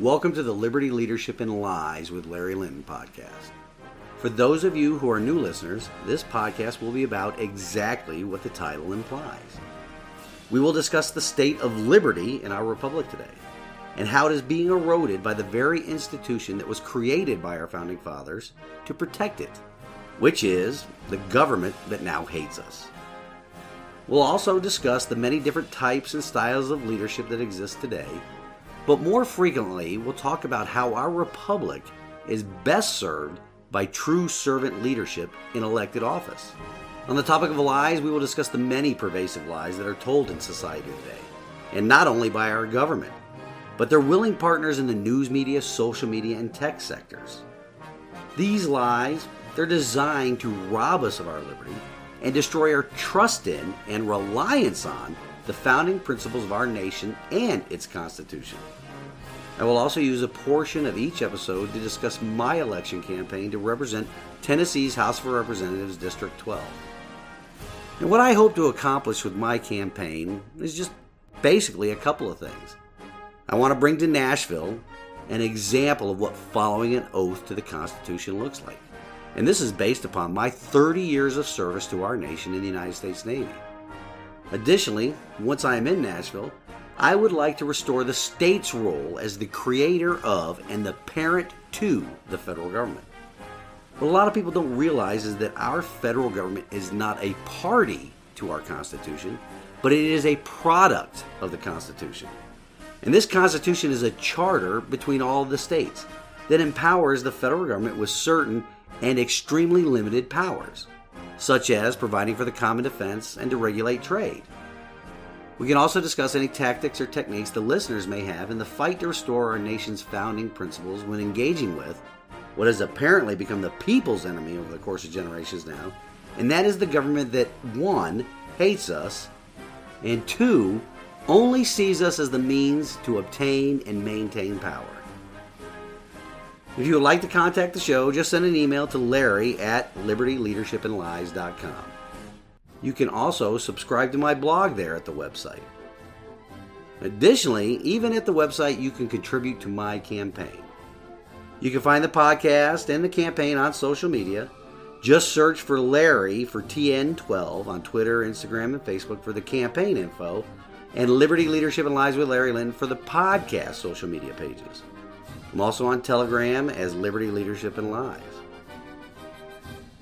Welcome to the Liberty Leadership and Lies with Larry Linton podcast. For those of you who are new listeners, this podcast will be about exactly what the title implies. We will discuss the state of liberty in our republic today and how it is being eroded by the very institution that was created by our founding fathers to protect it, which is the government that now hates us. We'll also discuss the many different types and styles of leadership that exist today but more frequently, we'll talk about how our republic is best served by true servant leadership in elected office. On the topic of lies, we will discuss the many pervasive lies that are told in society today, and not only by our government, but their willing partners in the news media, social media, and tech sectors. These lies, they're designed to rob us of our liberty and destroy our trust in and reliance on the founding principles of our nation and its Constitution. I will also use a portion of each episode to discuss my election campaign to represent Tennessee's House of Representatives District 12. And what I hope to accomplish with my campaign is just basically a couple of things. I want to bring to Nashville an example of what following an oath to the Constitution looks like. And this is based upon my 30 years of service to our nation in the United States Navy. Additionally, once I am in Nashville, I would like to restore the state's role as the creator of and the parent to the federal government. What a lot of people don't realize is that our federal government is not a party to our Constitution, but it is a product of the Constitution. And this Constitution is a charter between all the states that empowers the federal government with certain and extremely limited powers such as providing for the common defense and to regulate trade. We can also discuss any tactics or techniques the listeners may have in the fight to restore our nation's founding principles when engaging with what has apparently become the people's enemy over the course of generations now, and that is the government that, one, hates us, and two, only sees us as the means to obtain and maintain power. If you would like to contact the show, just send an email to Larry at libertyleadershipandlies.com. You can also subscribe to my blog there at the website. Additionally, even at the website, you can contribute to my campaign. You can find the podcast and the campaign on social media. Just search for Larry for TN12 on Twitter, Instagram, and Facebook for the campaign info, and Liberty Leadership and Lies with Larry Lynn for the podcast social media pages. I'm also on Telegram as Liberty Leadership and Lies.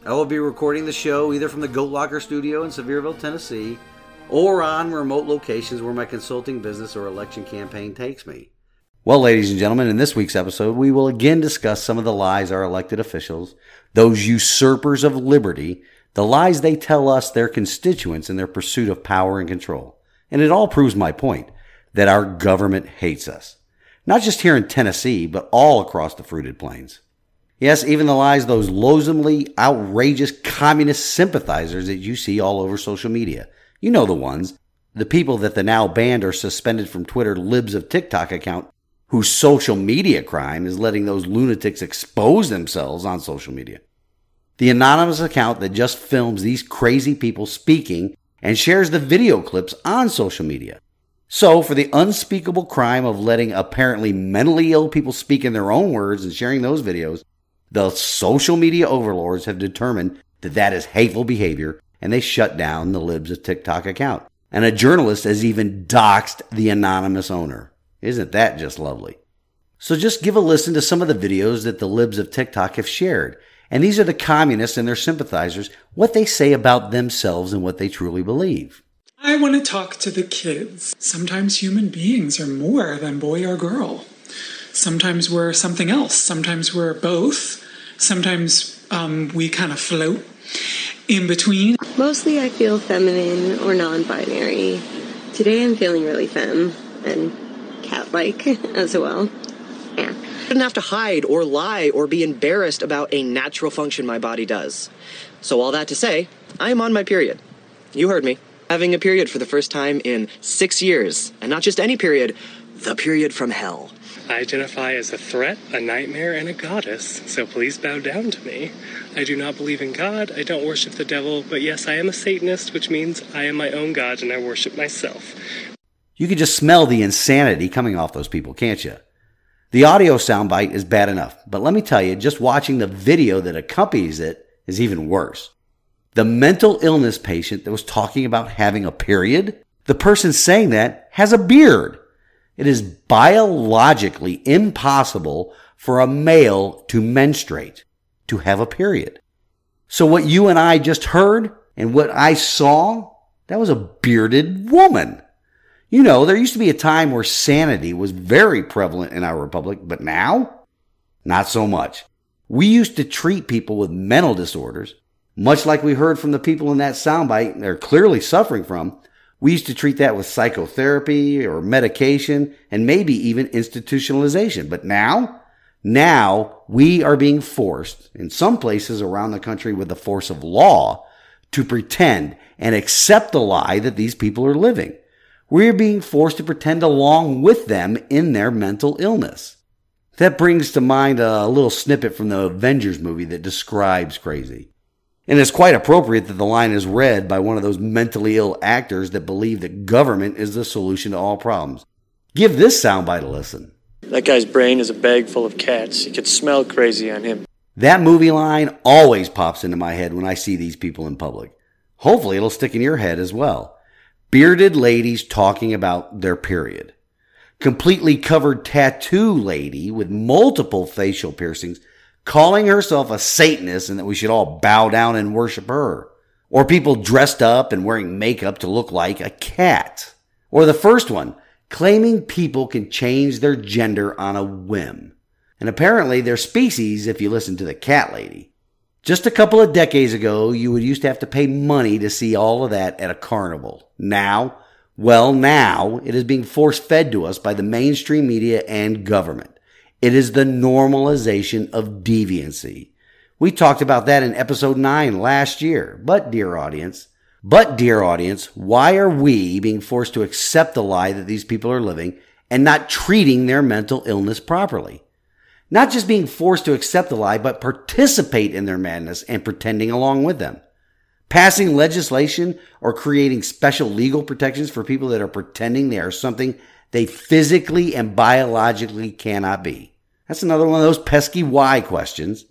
I will be recording the show either from the Goat Locker studio in Sevierville, Tennessee, or on remote locations where my consulting business or election campaign takes me. Well, ladies and gentlemen, in this week's episode, we will again discuss some of the lies our elected officials, those usurpers of liberty, the lies they tell us their constituents in their pursuit of power and control. And it all proves my point that our government hates us. Not just here in Tennessee, but all across the fruited plains. Yes, even the lies those loathsomely outrageous communist sympathizers that you see all over social media. You know the ones. The people that the now banned or suspended from Twitter libs of TikTok account whose social media crime is letting those lunatics expose themselves on social media. The anonymous account that just films these crazy people speaking and shares the video clips on social media. So, for the unspeakable crime of letting apparently mentally ill people speak in their own words and sharing those videos, the social media overlords have determined that that is hateful behavior and they shut down the Libs of TikTok account. And a journalist has even doxed the anonymous owner. Isn't that just lovely? So just give a listen to some of the videos that the Libs of TikTok have shared. And these are the communists and their sympathizers, what they say about themselves and what they truly believe. I want to talk to the kids. Sometimes human beings are more than boy or girl. Sometimes we're something else. Sometimes we're both. Sometimes um, we kind of float in between. Mostly I feel feminine or non binary. Today I'm feeling really femme and cat like as well. Yeah. I shouldn't have to hide or lie or be embarrassed about a natural function my body does. So, all that to say, I am on my period. You heard me having a period for the first time in six years. And not just any period, the period from hell. I identify as a threat, a nightmare, and a goddess, so please bow down to me. I do not believe in God, I don't worship the devil, but yes, I am a Satanist, which means I am my own God and I worship myself. You can just smell the insanity coming off those people, can't you? The audio soundbite is bad enough, but let me tell you, just watching the video that accompanies it is even worse. The mental illness patient that was talking about having a period, the person saying that has a beard. It is biologically impossible for a male to menstruate, to have a period. So what you and I just heard and what I saw, that was a bearded woman. You know, there used to be a time where sanity was very prevalent in our republic, but now, not so much. We used to treat people with mental disorders, much like we heard from the people in that soundbite they're clearly suffering from. We used to treat that with psychotherapy or medication and maybe even institutionalization. But now, now we are being forced in some places around the country with the force of law to pretend and accept the lie that these people are living. We're being forced to pretend along with them in their mental illness. That brings to mind a little snippet from the Avengers movie that describes crazy. And it's quite appropriate that the line is read by one of those mentally ill actors that believe that government is the solution to all problems. Give this soundbite a listen. That guy's brain is a bag full of cats. You could smell crazy on him. That movie line always pops into my head when I see these people in public. Hopefully it'll stick in your head as well bearded ladies talking about their period. Completely covered tattoo lady with multiple facial piercings calling herself a Satanist and that we should all bow down and worship her. Or people dressed up and wearing makeup to look like a cat. Or the first one, claiming people can change their gender on a whim. And apparently they're species if you listen to the cat lady. Just a couple of decades ago, you would used to have to pay money to see all of that at a carnival. Now, well, now it is being force fed to us by the mainstream media and government. It is the normalization of deviancy. We talked about that in episode 9 last year. But, dear audience, but, dear audience, why are we being forced to accept the lie that these people are living and not treating their mental illness properly? Not just being forced to accept the lie, but participate in their madness and pretending along with them. Passing legislation or creating special legal protections for people that are pretending they are something they physically and biologically cannot be. That's another one of those pesky why questions.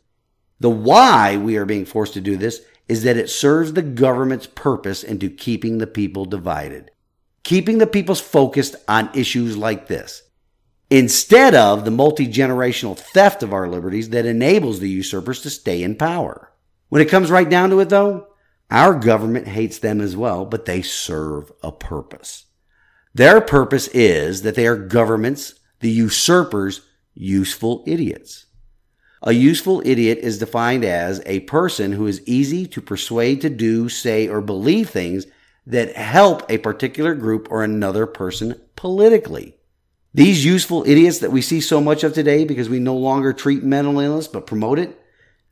The why we are being forced to do this is that it serves the government's purpose into keeping the people divided, keeping the people's focused on issues like this instead of the multi generational theft of our liberties that enables the usurpers to stay in power. When it comes right down to it, though, our government hates them as well, but they serve a purpose. Their purpose is that they are governments, the usurpers, useful idiots. A useful idiot is defined as a person who is easy to persuade to do, say, or believe things that help a particular group or another person politically. These useful idiots that we see so much of today because we no longer treat mental illness but promote it,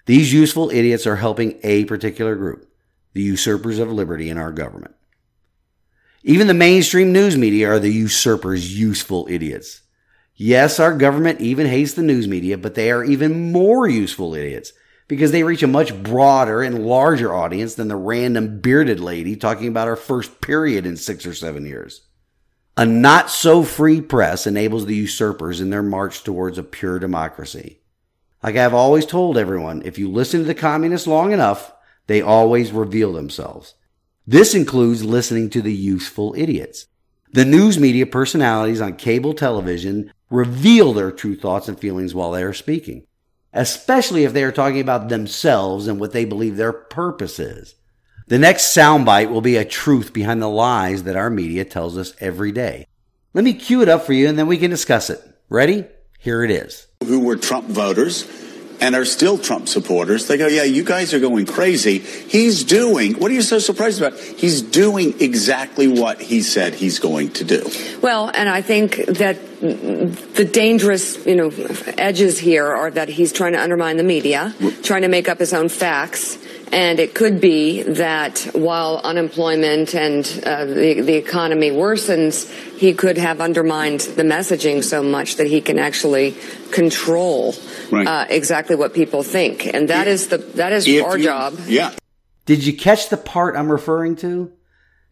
these useful idiots are helping a particular group, the usurpers of liberty in our government. Even the mainstream news media are the usurpers' useful idiots. Yes, our government even hates the news media, but they are even more useful idiots because they reach a much broader and larger audience than the random bearded lady talking about her first period in six or seven years. A not so free press enables the usurpers in their march towards a pure democracy. Like I've always told everyone, if you listen to the communists long enough, they always reveal themselves. This includes listening to the useful idiots. The news media personalities on cable television reveal their true thoughts and feelings while they are speaking, especially if they are talking about themselves and what they believe their purpose is. The next soundbite will be a truth behind the lies that our media tells us every day. Let me cue it up for you and then we can discuss it. Ready? Here it is. Who were Trump voters and are still Trump supporters. They go, yeah, you guys are going crazy. He's doing, what are you so surprised about? He's doing exactly what he said he's going to do. Well, and I think that the dangerous, you know, edges here are that he's trying to undermine the media, trying to make up his own facts and it could be that while unemployment and uh, the, the economy worsens, he could have undermined the messaging so much that he can actually control right. uh, exactly what people think. And that if, is the that is our you, job. Yeah. Did you catch the part I'm referring to?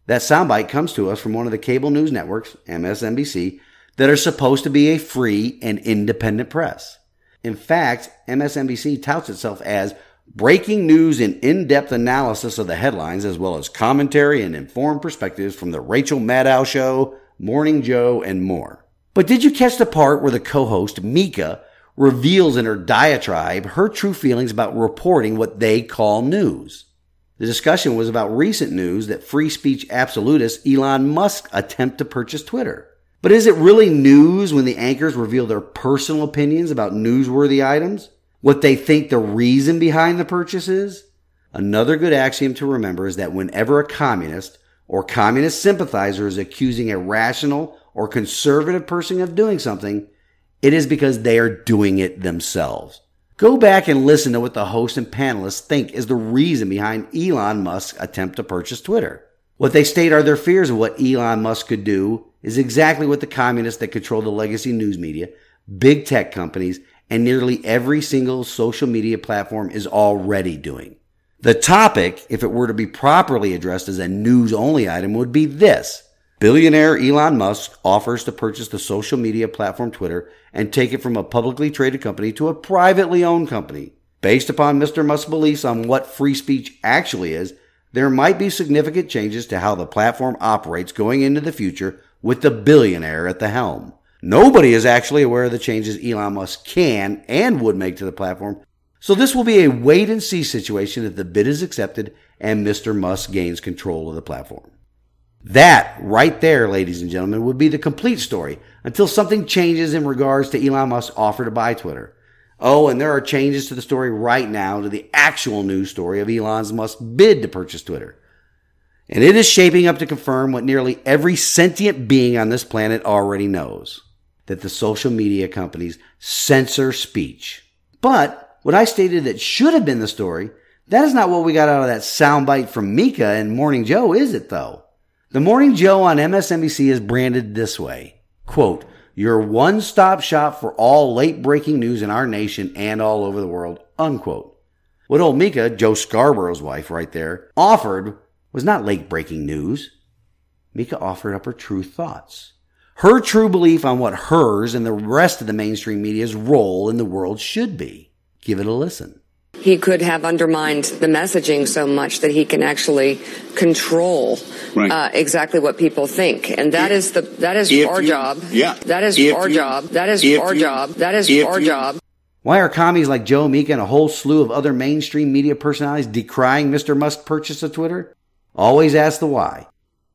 That soundbite comes to us from one of the cable news networks, MSNBC, that are supposed to be a free and independent press. In fact, MSNBC touts itself as breaking news and in-depth analysis of the headlines as well as commentary and informed perspectives from the Rachel Maddow show, Morning Joe, and more. But did you catch the part where the co-host, Mika, reveals in her diatribe her true feelings about reporting what they call news? The discussion was about recent news that free speech absolutist Elon Musk attempt to purchase Twitter. But is it really news when the anchors reveal their personal opinions about newsworthy items? What they think the reason behind the purchase is? Another good axiom to remember is that whenever a communist or communist sympathizer is accusing a rational or conservative person of doing something, it is because they are doing it themselves. Go back and listen to what the host and panelists think is the reason behind Elon Musk's attempt to purchase Twitter. What they state are their fears of what Elon Musk could do is exactly what the communists that control the legacy news media, big tech companies, and nearly every single social media platform is already doing. The topic, if it were to be properly addressed as a news only item, would be this. Billionaire Elon Musk offers to purchase the social media platform Twitter and take it from a publicly traded company to a privately owned company. Based upon Mr. Musk's beliefs on what free speech actually is, there might be significant changes to how the platform operates going into the future with the billionaire at the helm. Nobody is actually aware of the changes Elon Musk can and would make to the platform, so this will be a wait and see situation if the bid is accepted and Mr. Musk gains control of the platform. That right there, ladies and gentlemen, would be the complete story until something changes in regards to Elon Musk's offer to buy Twitter. Oh, and there are changes to the story right now to the actual news story of Elon Musk's bid to purchase Twitter. And it is shaping up to confirm what nearly every sentient being on this planet already knows that the social media companies censor speech. But what I stated that should have been the story, that is not what we got out of that soundbite from Mika and Morning Joe, is it though? The Morning Joe on MSNBC is branded this way. Quote, your one-stop shop for all late breaking news in our nation and all over the world, unquote. What old Mika, Joe Scarborough's wife right there, offered was not late breaking news. Mika offered up her true thoughts her true belief on what hers and the rest of the mainstream media's role in the world should be. Give it a listen. He could have undermined the messaging so much that he can actually control right. uh, exactly what people think, and that if, is the that is our you, job. Yeah, that is if our you, job. That is our you, job. That is our job. Why are commies like Joe Meek and a whole slew of other mainstream media personalities decrying Mr. Musk's purchase of Twitter? Always ask the why.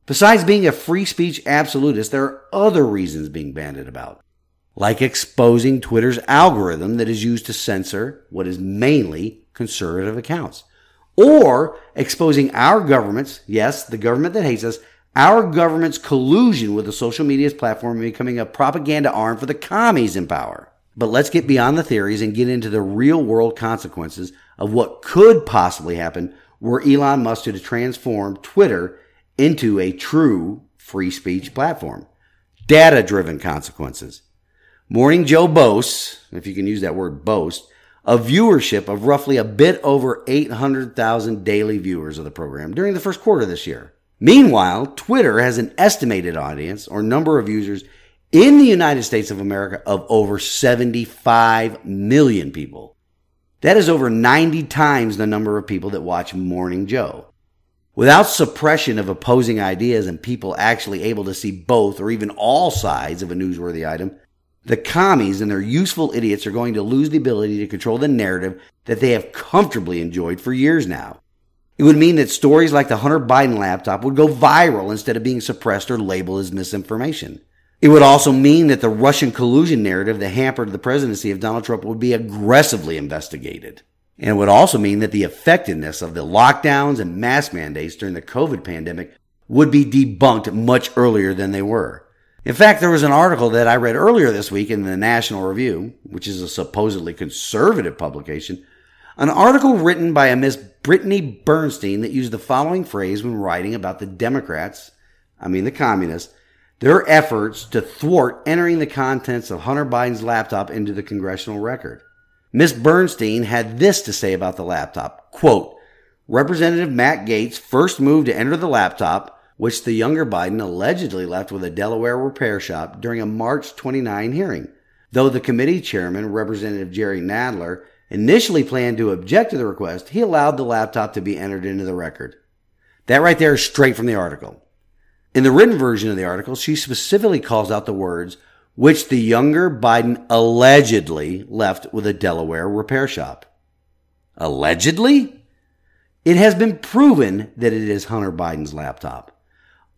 Besides being a free speech absolutist, there are other reasons being banded about, like exposing Twitter's algorithm that is used to censor what is mainly conservative accounts, or exposing our government's, yes, the government that hates us, our government's collusion with the social media's platform becoming a propaganda arm for the commies in power. But let's get beyond the theories and get into the real world consequences of what could possibly happen were Elon Musk to transform Twitter into a true free speech platform. Data driven consequences. Morning Joe boasts, if you can use that word boast, a viewership of roughly a bit over 800,000 daily viewers of the program during the first quarter this year. Meanwhile, Twitter has an estimated audience or number of users in the United States of America of over 75 million people. That is over 90 times the number of people that watch Morning Joe. Without suppression of opposing ideas and people actually able to see both or even all sides of a newsworthy item, the commies and their useful idiots are going to lose the ability to control the narrative that they have comfortably enjoyed for years now. It would mean that stories like the Hunter Biden laptop would go viral instead of being suppressed or labeled as misinformation. It would also mean that the Russian collusion narrative that hampered the presidency of Donald Trump would be aggressively investigated. And it would also mean that the effectiveness of the lockdowns and mask mandates during the COVID pandemic would be debunked much earlier than they were. In fact, there was an article that I read earlier this week in the National Review, which is a supposedly conservative publication, an article written by a Miss Brittany Bernstein that used the following phrase when writing about the Democrats, I mean the communists, their efforts to thwart entering the contents of Hunter Biden's laptop into the congressional record. Miss Bernstein had this to say about the laptop. Quote, Representative Matt Gaetz first moved to enter the laptop which the younger Biden allegedly left with a Delaware repair shop during a March 29 hearing. Though the committee chairman, Representative Jerry Nadler, initially planned to object to the request, he allowed the laptop to be entered into the record. That right there is straight from the article. In the written version of the article, she specifically calls out the words, which the younger Biden allegedly left with a Delaware repair shop. Allegedly? It has been proven that it is Hunter Biden's laptop.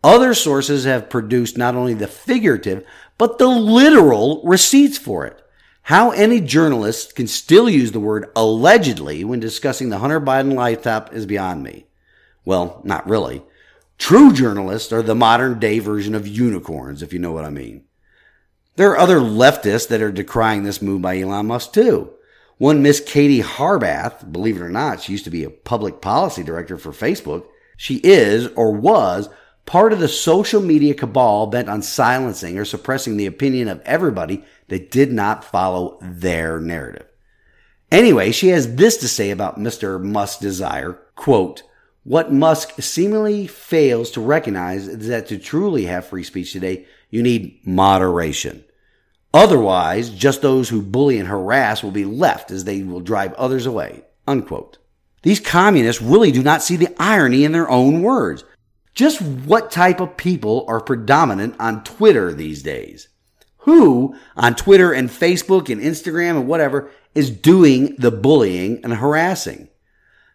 Other sources have produced not only the figurative, but the literal receipts for it. How any journalist can still use the word allegedly when discussing the Hunter Biden laptop is beyond me. Well, not really. True journalists are the modern day version of unicorns, if you know what I mean. There are other leftists that are decrying this move by Elon Musk too. One Miss Katie Harbath, believe it or not, she used to be a public policy director for Facebook. She is or was part of the social media cabal bent on silencing or suppressing the opinion of everybody that did not follow their narrative. Anyway, she has this to say about Mr. Musk's desire, quote, what Musk seemingly fails to recognize is that to truly have free speech today, you need moderation. Otherwise, just those who bully and harass will be left as they will drive others away. Unquote. These communists really do not see the irony in their own words. Just what type of people are predominant on Twitter these days? Who on Twitter and Facebook and Instagram and whatever is doing the bullying and harassing?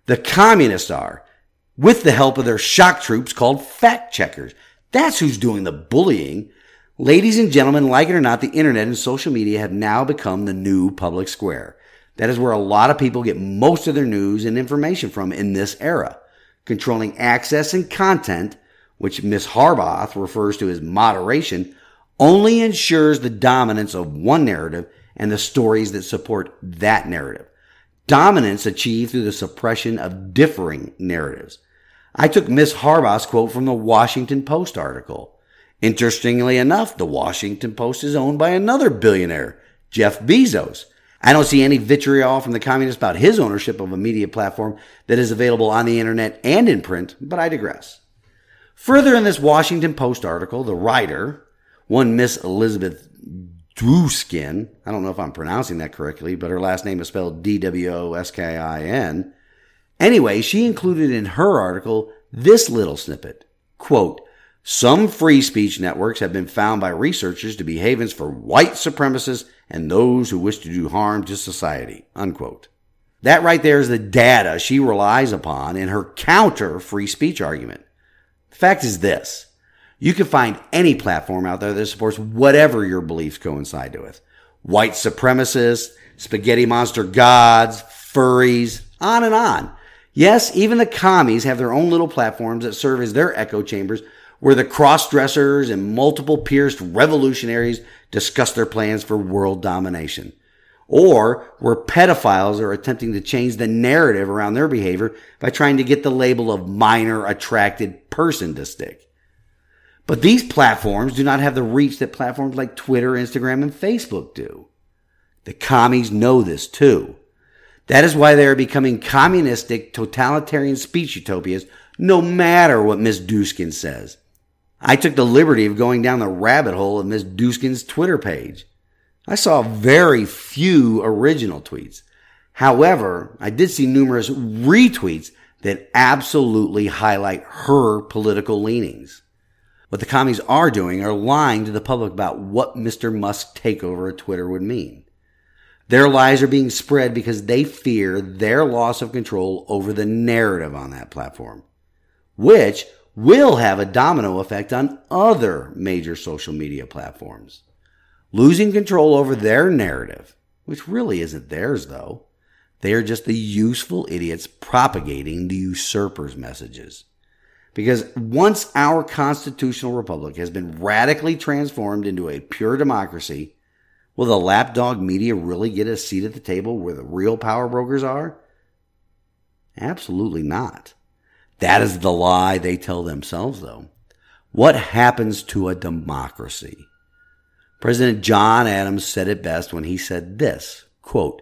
The communists are, with the help of their shock troops called fact checkers. That's who's doing the bullying. Ladies and gentlemen, like it or not, the internet and social media have now become the new public square. That is where a lot of people get most of their news and information from in this era. Controlling access and content, which Ms. Harbath refers to as moderation, only ensures the dominance of one narrative and the stories that support that narrative. Dominance achieved through the suppression of differing narratives. I took Miss Harbath's quote from the Washington Post article. Interestingly enough, the Washington Post is owned by another billionaire, Jeff Bezos. I don't see any vitriol from the communists about his ownership of a media platform that is available on the internet and in print, but I digress. Further in this Washington Post article, the writer, one Miss Elizabeth Dwoskin, I don't know if I'm pronouncing that correctly, but her last name is spelled D-W-O-S-K-I-N. Anyway, she included in her article this little snippet. Quote, some free speech networks have been found by researchers to be havens for white supremacists and those who wish to do harm to society. Unquote. That right there is the data she relies upon in her counter free speech argument. The fact is this. You can find any platform out there that supports whatever your beliefs coincide with. White supremacists, spaghetti monster gods, furries, on and on. Yes, even the commies have their own little platforms that serve as their echo chambers where the cross dressers and multiple pierced revolutionaries discuss their plans for world domination. Or where pedophiles are attempting to change the narrative around their behavior by trying to get the label of minor attracted person to stick. But these platforms do not have the reach that platforms like Twitter, Instagram, and Facebook do. The commies know this too. That is why they are becoming communistic, totalitarian speech utopias, no matter what Ms. Dwoskin says. I took the liberty of going down the rabbit hole of Ms. Dwoskin's Twitter page. I saw very few original tweets. However, I did see numerous retweets that absolutely highlight her political leanings. What the commies are doing are lying to the public about what Mr. Musk's takeover of Twitter would mean. Their lies are being spread because they fear their loss of control over the narrative on that platform, which will have a domino effect on other major social media platforms. Losing control over their narrative, which really isn't theirs though. They are just the useful idiots propagating the usurper's messages. Because once our constitutional republic has been radically transformed into a pure democracy, will the lapdog media really get a seat at the table where the real power brokers are? Absolutely not. That is the lie they tell themselves, though. What happens to a democracy? President John Adams said it best when he said this quote,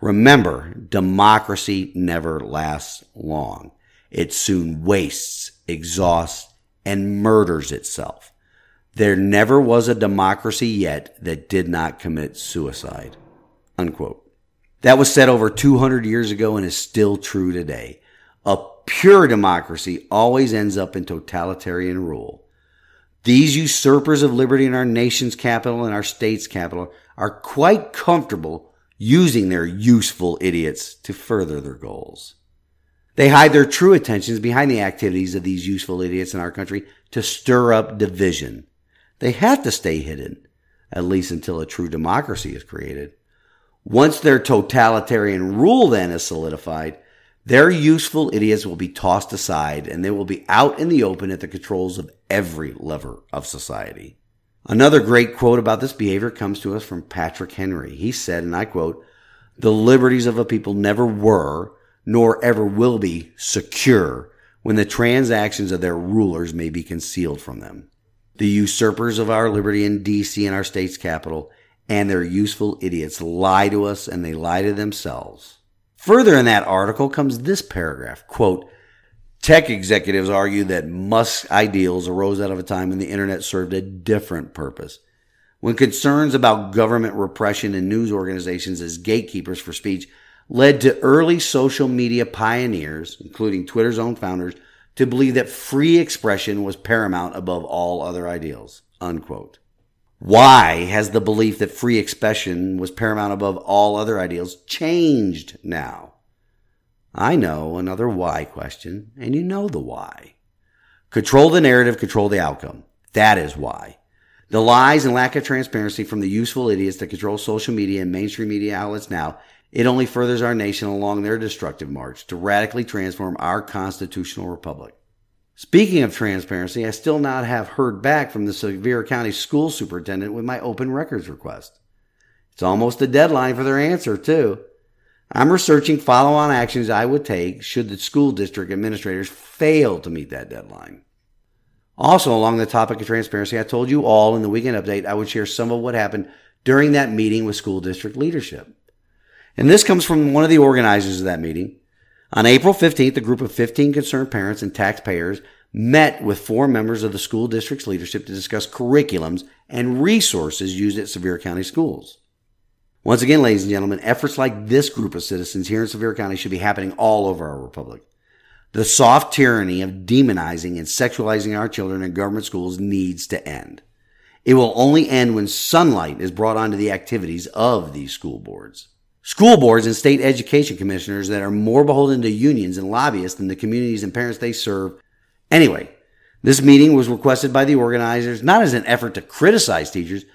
Remember, democracy never lasts long. It soon wastes, exhausts, and murders itself. There never was a democracy yet that did not commit suicide. Unquote. That was said over 200 years ago and is still true today. A pure democracy always ends up in totalitarian rule. These usurpers of liberty in our nation's capital and our state's capital are quite comfortable using their useful idiots to further their goals. They hide their true intentions behind the activities of these useful idiots in our country to stir up division. They have to stay hidden, at least until a true democracy is created. Once their totalitarian rule then is solidified, their useful idiots will be tossed aside and they will be out in the open at the controls of every lever of society. Another great quote about this behavior comes to us from Patrick Henry. He said, and I quote, the liberties of a people never were, nor ever will be secure when the transactions of their rulers may be concealed from them. The usurpers of our liberty in DC and our state's capital and their useful idiots lie to us and they lie to themselves. Further in that article comes this paragraph, quote, Tech executives argue that Musk's ideals arose out of a time when the internet served a different purpose. When concerns about government repression and news organizations as gatekeepers for speech led to early social media pioneers, including Twitter's own founders, to believe that free expression was paramount above all other ideals. Unquote. Why has the belief that free expression was paramount above all other ideals changed now? I know another why question, and you know the why. Control the narrative, control the outcome. That is why. The lies and lack of transparency from the useful idiots that control social media and mainstream media outlets now, it only furthers our nation along their destructive march to radically transform our constitutional republic. Speaking of transparency, I still not have heard back from the Sevier County school superintendent with my open records request. It's almost a deadline for their answer, too. I'm researching follow on actions I would take should the school district administrators fail to meet that deadline. Also, along the topic of transparency, I told you all in the weekend update I would share some of what happened during that meeting with school district leadership. And this comes from one of the organizers of that meeting, on April 15th, a group of 15 concerned parents and taxpayers met with four members of the school district's leadership to discuss curriculums and resources used at Sevier County schools. Once again, ladies and gentlemen, efforts like this group of citizens here in Sevier County should be happening all over our republic. The soft tyranny of demonizing and sexualizing our children in government schools needs to end. It will only end when sunlight is brought onto the activities of these school boards. School boards and state education commissioners that are more beholden to unions and lobbyists than the communities and parents they serve. Anyway, this meeting was requested by the organizers not as an effort to criticize teachers,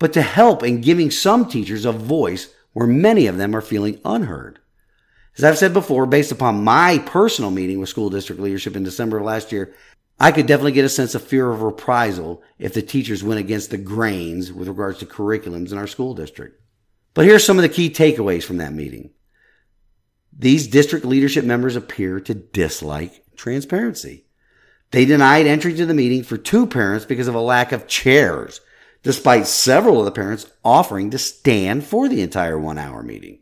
but to help in giving some teachers a voice where many of them are feeling unheard. As I've said before, based upon my personal meeting with school district leadership in December of last year, I could definitely get a sense of fear of reprisal if the teachers went against the grains with regards to curriculums in our school district. But here's some of the key takeaways from that meeting. These district leadership members appear to dislike transparency. They denied entry to the meeting for two parents because of a lack of chairs, despite several of the parents offering to stand for the entire one hour meeting.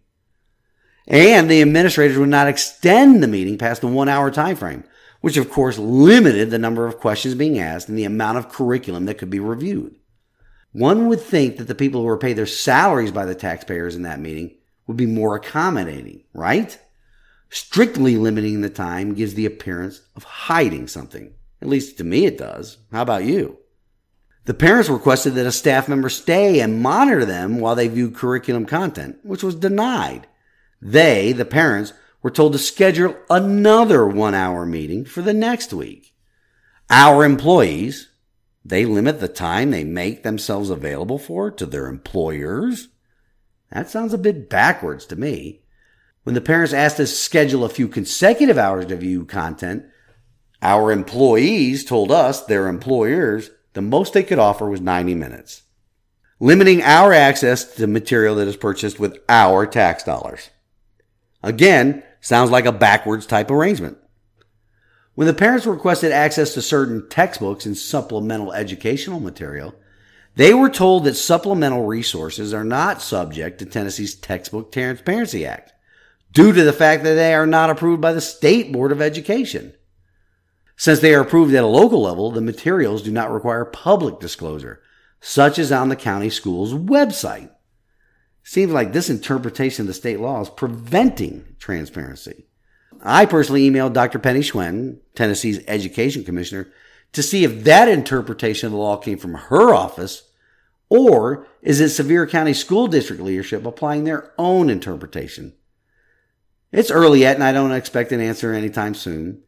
And the administrators would not extend the meeting past the one hour time frame, which of course limited the number of questions being asked and the amount of curriculum that could be reviewed. One would think that the people who are paid their salaries by the taxpayers in that meeting would be more accommodating, right? Strictly limiting the time gives the appearance of hiding something. At least to me it does. How about you? The parents requested that a staff member stay and monitor them while they viewed curriculum content, which was denied. They, the parents, were told to schedule another one hour meeting for the next week. Our employees, they limit the time they make themselves available for to their employers. That sounds a bit backwards to me. When the parents asked to schedule a few consecutive hours to view content, our employees told us, their employers, the most they could offer was 90 minutes, limiting our access to material that is purchased with our tax dollars. Again, sounds like a backwards type arrangement. When the parents requested access to certain textbooks and supplemental educational material, they were told that supplemental resources are not subject to Tennessee's Textbook Transparency Act due to the fact that they are not approved by the State Board of Education. Since they are approved at a local level, the materials do not require public disclosure, such as on the county school's website. Seems like this interpretation of the state law is preventing transparency. I personally emailed Dr. Penny Schwinn, Tennessee's education commissioner, to see if that interpretation of the law came from her office or is it Sevier County School District leadership applying their own interpretation? It's early yet and I don't expect an answer anytime soon.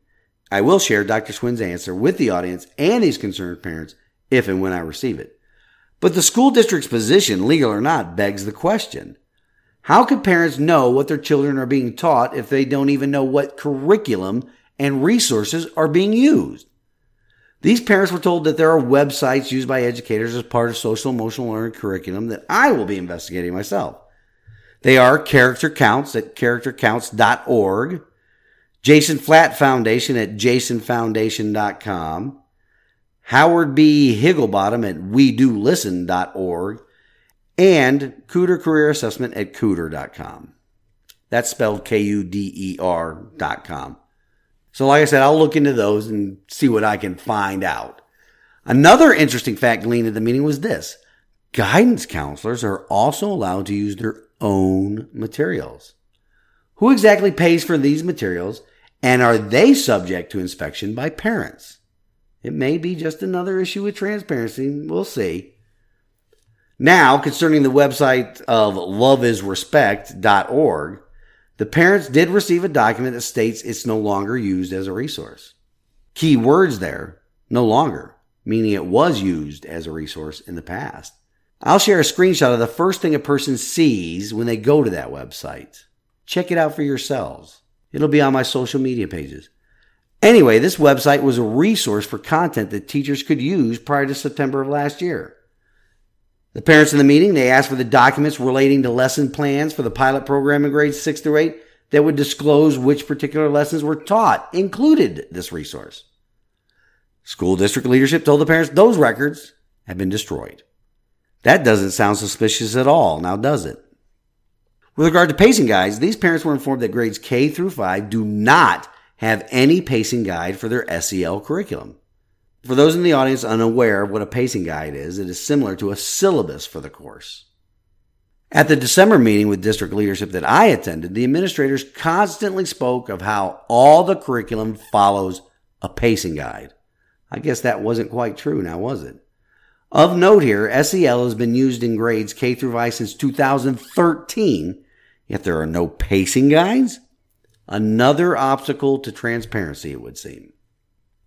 I will share Dr. Schwinn's answer with the audience and these concerned parents if and when I receive it. But the school district's position, legal or not, begs the question. How can parents know what their children are being taught if they don't even know what curriculum and resources are being used? These parents were told that there are websites used by educators as part of social emotional learning curriculum that I will be investigating myself. They are Character Counts at charactercounts.org, Jason Flatt Foundation at jasonfoundation.com, Howard B. Wigglebottom at WeDoListen.org, and Kuder Career Assessment at Kuder.com. That's spelled K U D E R.com. So, like I said, I'll look into those and see what I can find out. Another interesting fact gleaned at the meeting was this guidance counselors are also allowed to use their own materials. Who exactly pays for these materials, and are they subject to inspection by parents? It may be just another issue with transparency. We'll see. Now, concerning the website of loveisrespect.org, the parents did receive a document that states it's no longer used as a resource. Key words there, no longer, meaning it was used as a resource in the past. I'll share a screenshot of the first thing a person sees when they go to that website. Check it out for yourselves. It'll be on my social media pages. Anyway, this website was a resource for content that teachers could use prior to September of last year. The parents in the meeting, they asked for the documents relating to lesson plans for the pilot program in grades 6 through 8 that would disclose which particular lessons were taught, included this resource. School district leadership told the parents those records had been destroyed. That doesn't sound suspicious at all, now does it? With regard to pacing guides, these parents were informed that grades K through 5 do not have any pacing guide for their SEL curriculum. For those in the audience unaware of what a pacing guide is, it is similar to a syllabus for the course. At the December meeting with district leadership that I attended, the administrators constantly spoke of how all the curriculum follows a pacing guide. I guess that wasn't quite true now, was it? Of note here, SEL has been used in grades K through 5 since 2013, yet there are no pacing guides? Another obstacle to transparency, it would seem.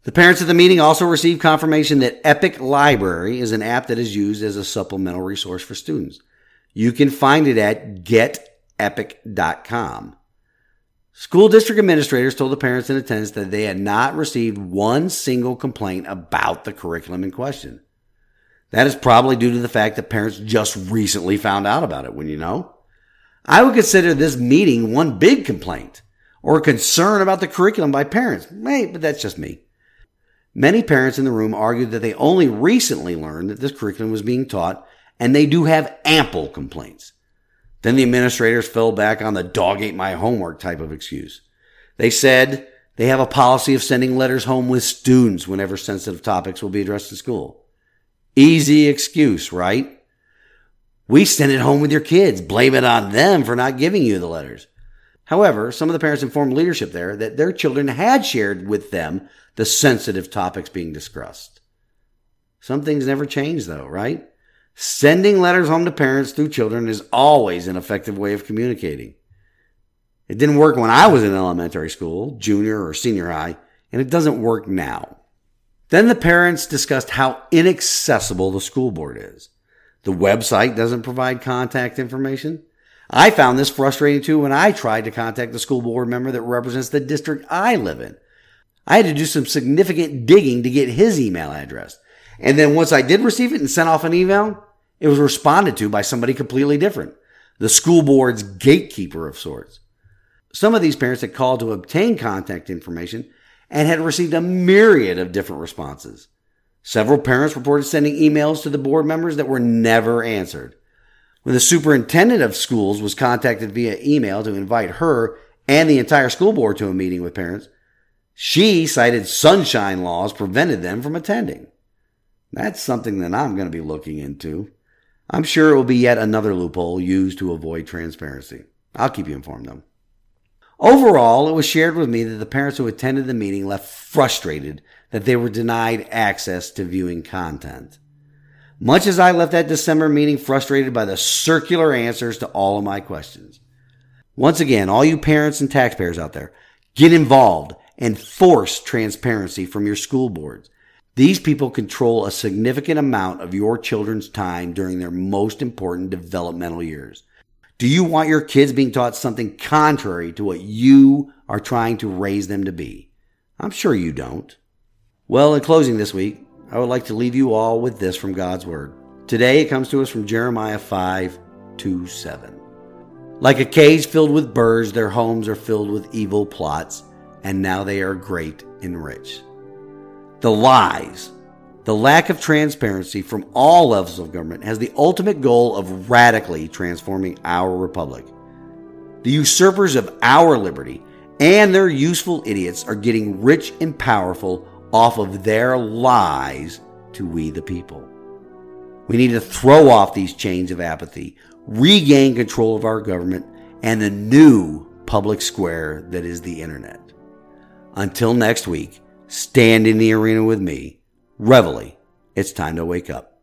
The parents at the meeting also received confirmation that Epic Library is an app that is used as a supplemental resource for students. You can find it at getepic.com. School district administrators told the parents in attendance that they had not received one single complaint about the curriculum in question. That is probably due to the fact that parents just recently found out about it, when you know. I would consider this meeting one big complaint or concern about the curriculum by parents. Hey, but that's just me. Many parents in the room argued that they only recently learned that this curriculum was being taught, and they do have ample complaints. Then the administrators fell back on the dog ate my homework type of excuse. They said they have a policy of sending letters home with students whenever sensitive topics will be addressed in school. Easy excuse, right? We send it home with your kids. Blame it on them for not giving you the letters. However, some of the parents informed leadership there that their children had shared with them the sensitive topics being discussed. Some things never change though, right? Sending letters home to parents through children is always an effective way of communicating. It didn't work when I was in elementary school, junior or senior high, and it doesn't work now. Then the parents discussed how inaccessible the school board is. The website doesn't provide contact information. I found this frustrating too when I tried to contact the school board member that represents the district I live in. I had to do some significant digging to get his email address. And then once I did receive it and sent off an email, it was responded to by somebody completely different. The school board's gatekeeper of sorts. Some of these parents had called to obtain contact information and had received a myriad of different responses. Several parents reported sending emails to the board members that were never answered. When the superintendent of schools was contacted via email to invite her and the entire school board to a meeting with parents, She cited sunshine laws prevented them from attending. That's something that I'm going to be looking into. I'm sure it will be yet another loophole used to avoid transparency. I'll keep you informed though. Overall, it was shared with me that the parents who attended the meeting left frustrated that they were denied access to viewing content. Much as I left that December meeting frustrated by the circular answers to all of my questions. Once again, all you parents and taxpayers out there, get involved and force transparency from your school boards. These people control a significant amount of your children's time during their most important developmental years. Do you want your kids being taught something contrary to what you are trying to raise them to be? I'm sure you don't. Well, in closing this week, I would like to leave you all with this from God's Word. Today it comes to us from Jeremiah 5 2 7. Like a cage filled with birds, their homes are filled with evil plots, and now they are great and rich. The lies, the lack of transparency from all levels of government has the ultimate goal of radically transforming our republic. The usurpers of our liberty and their useful idiots are getting rich and powerful off of their lies to we the people. We need to throw off these chains of apathy, regain control of our government, and the new public square that is the internet. Until next week, stand in the arena with me. Reveille, it's time to wake up.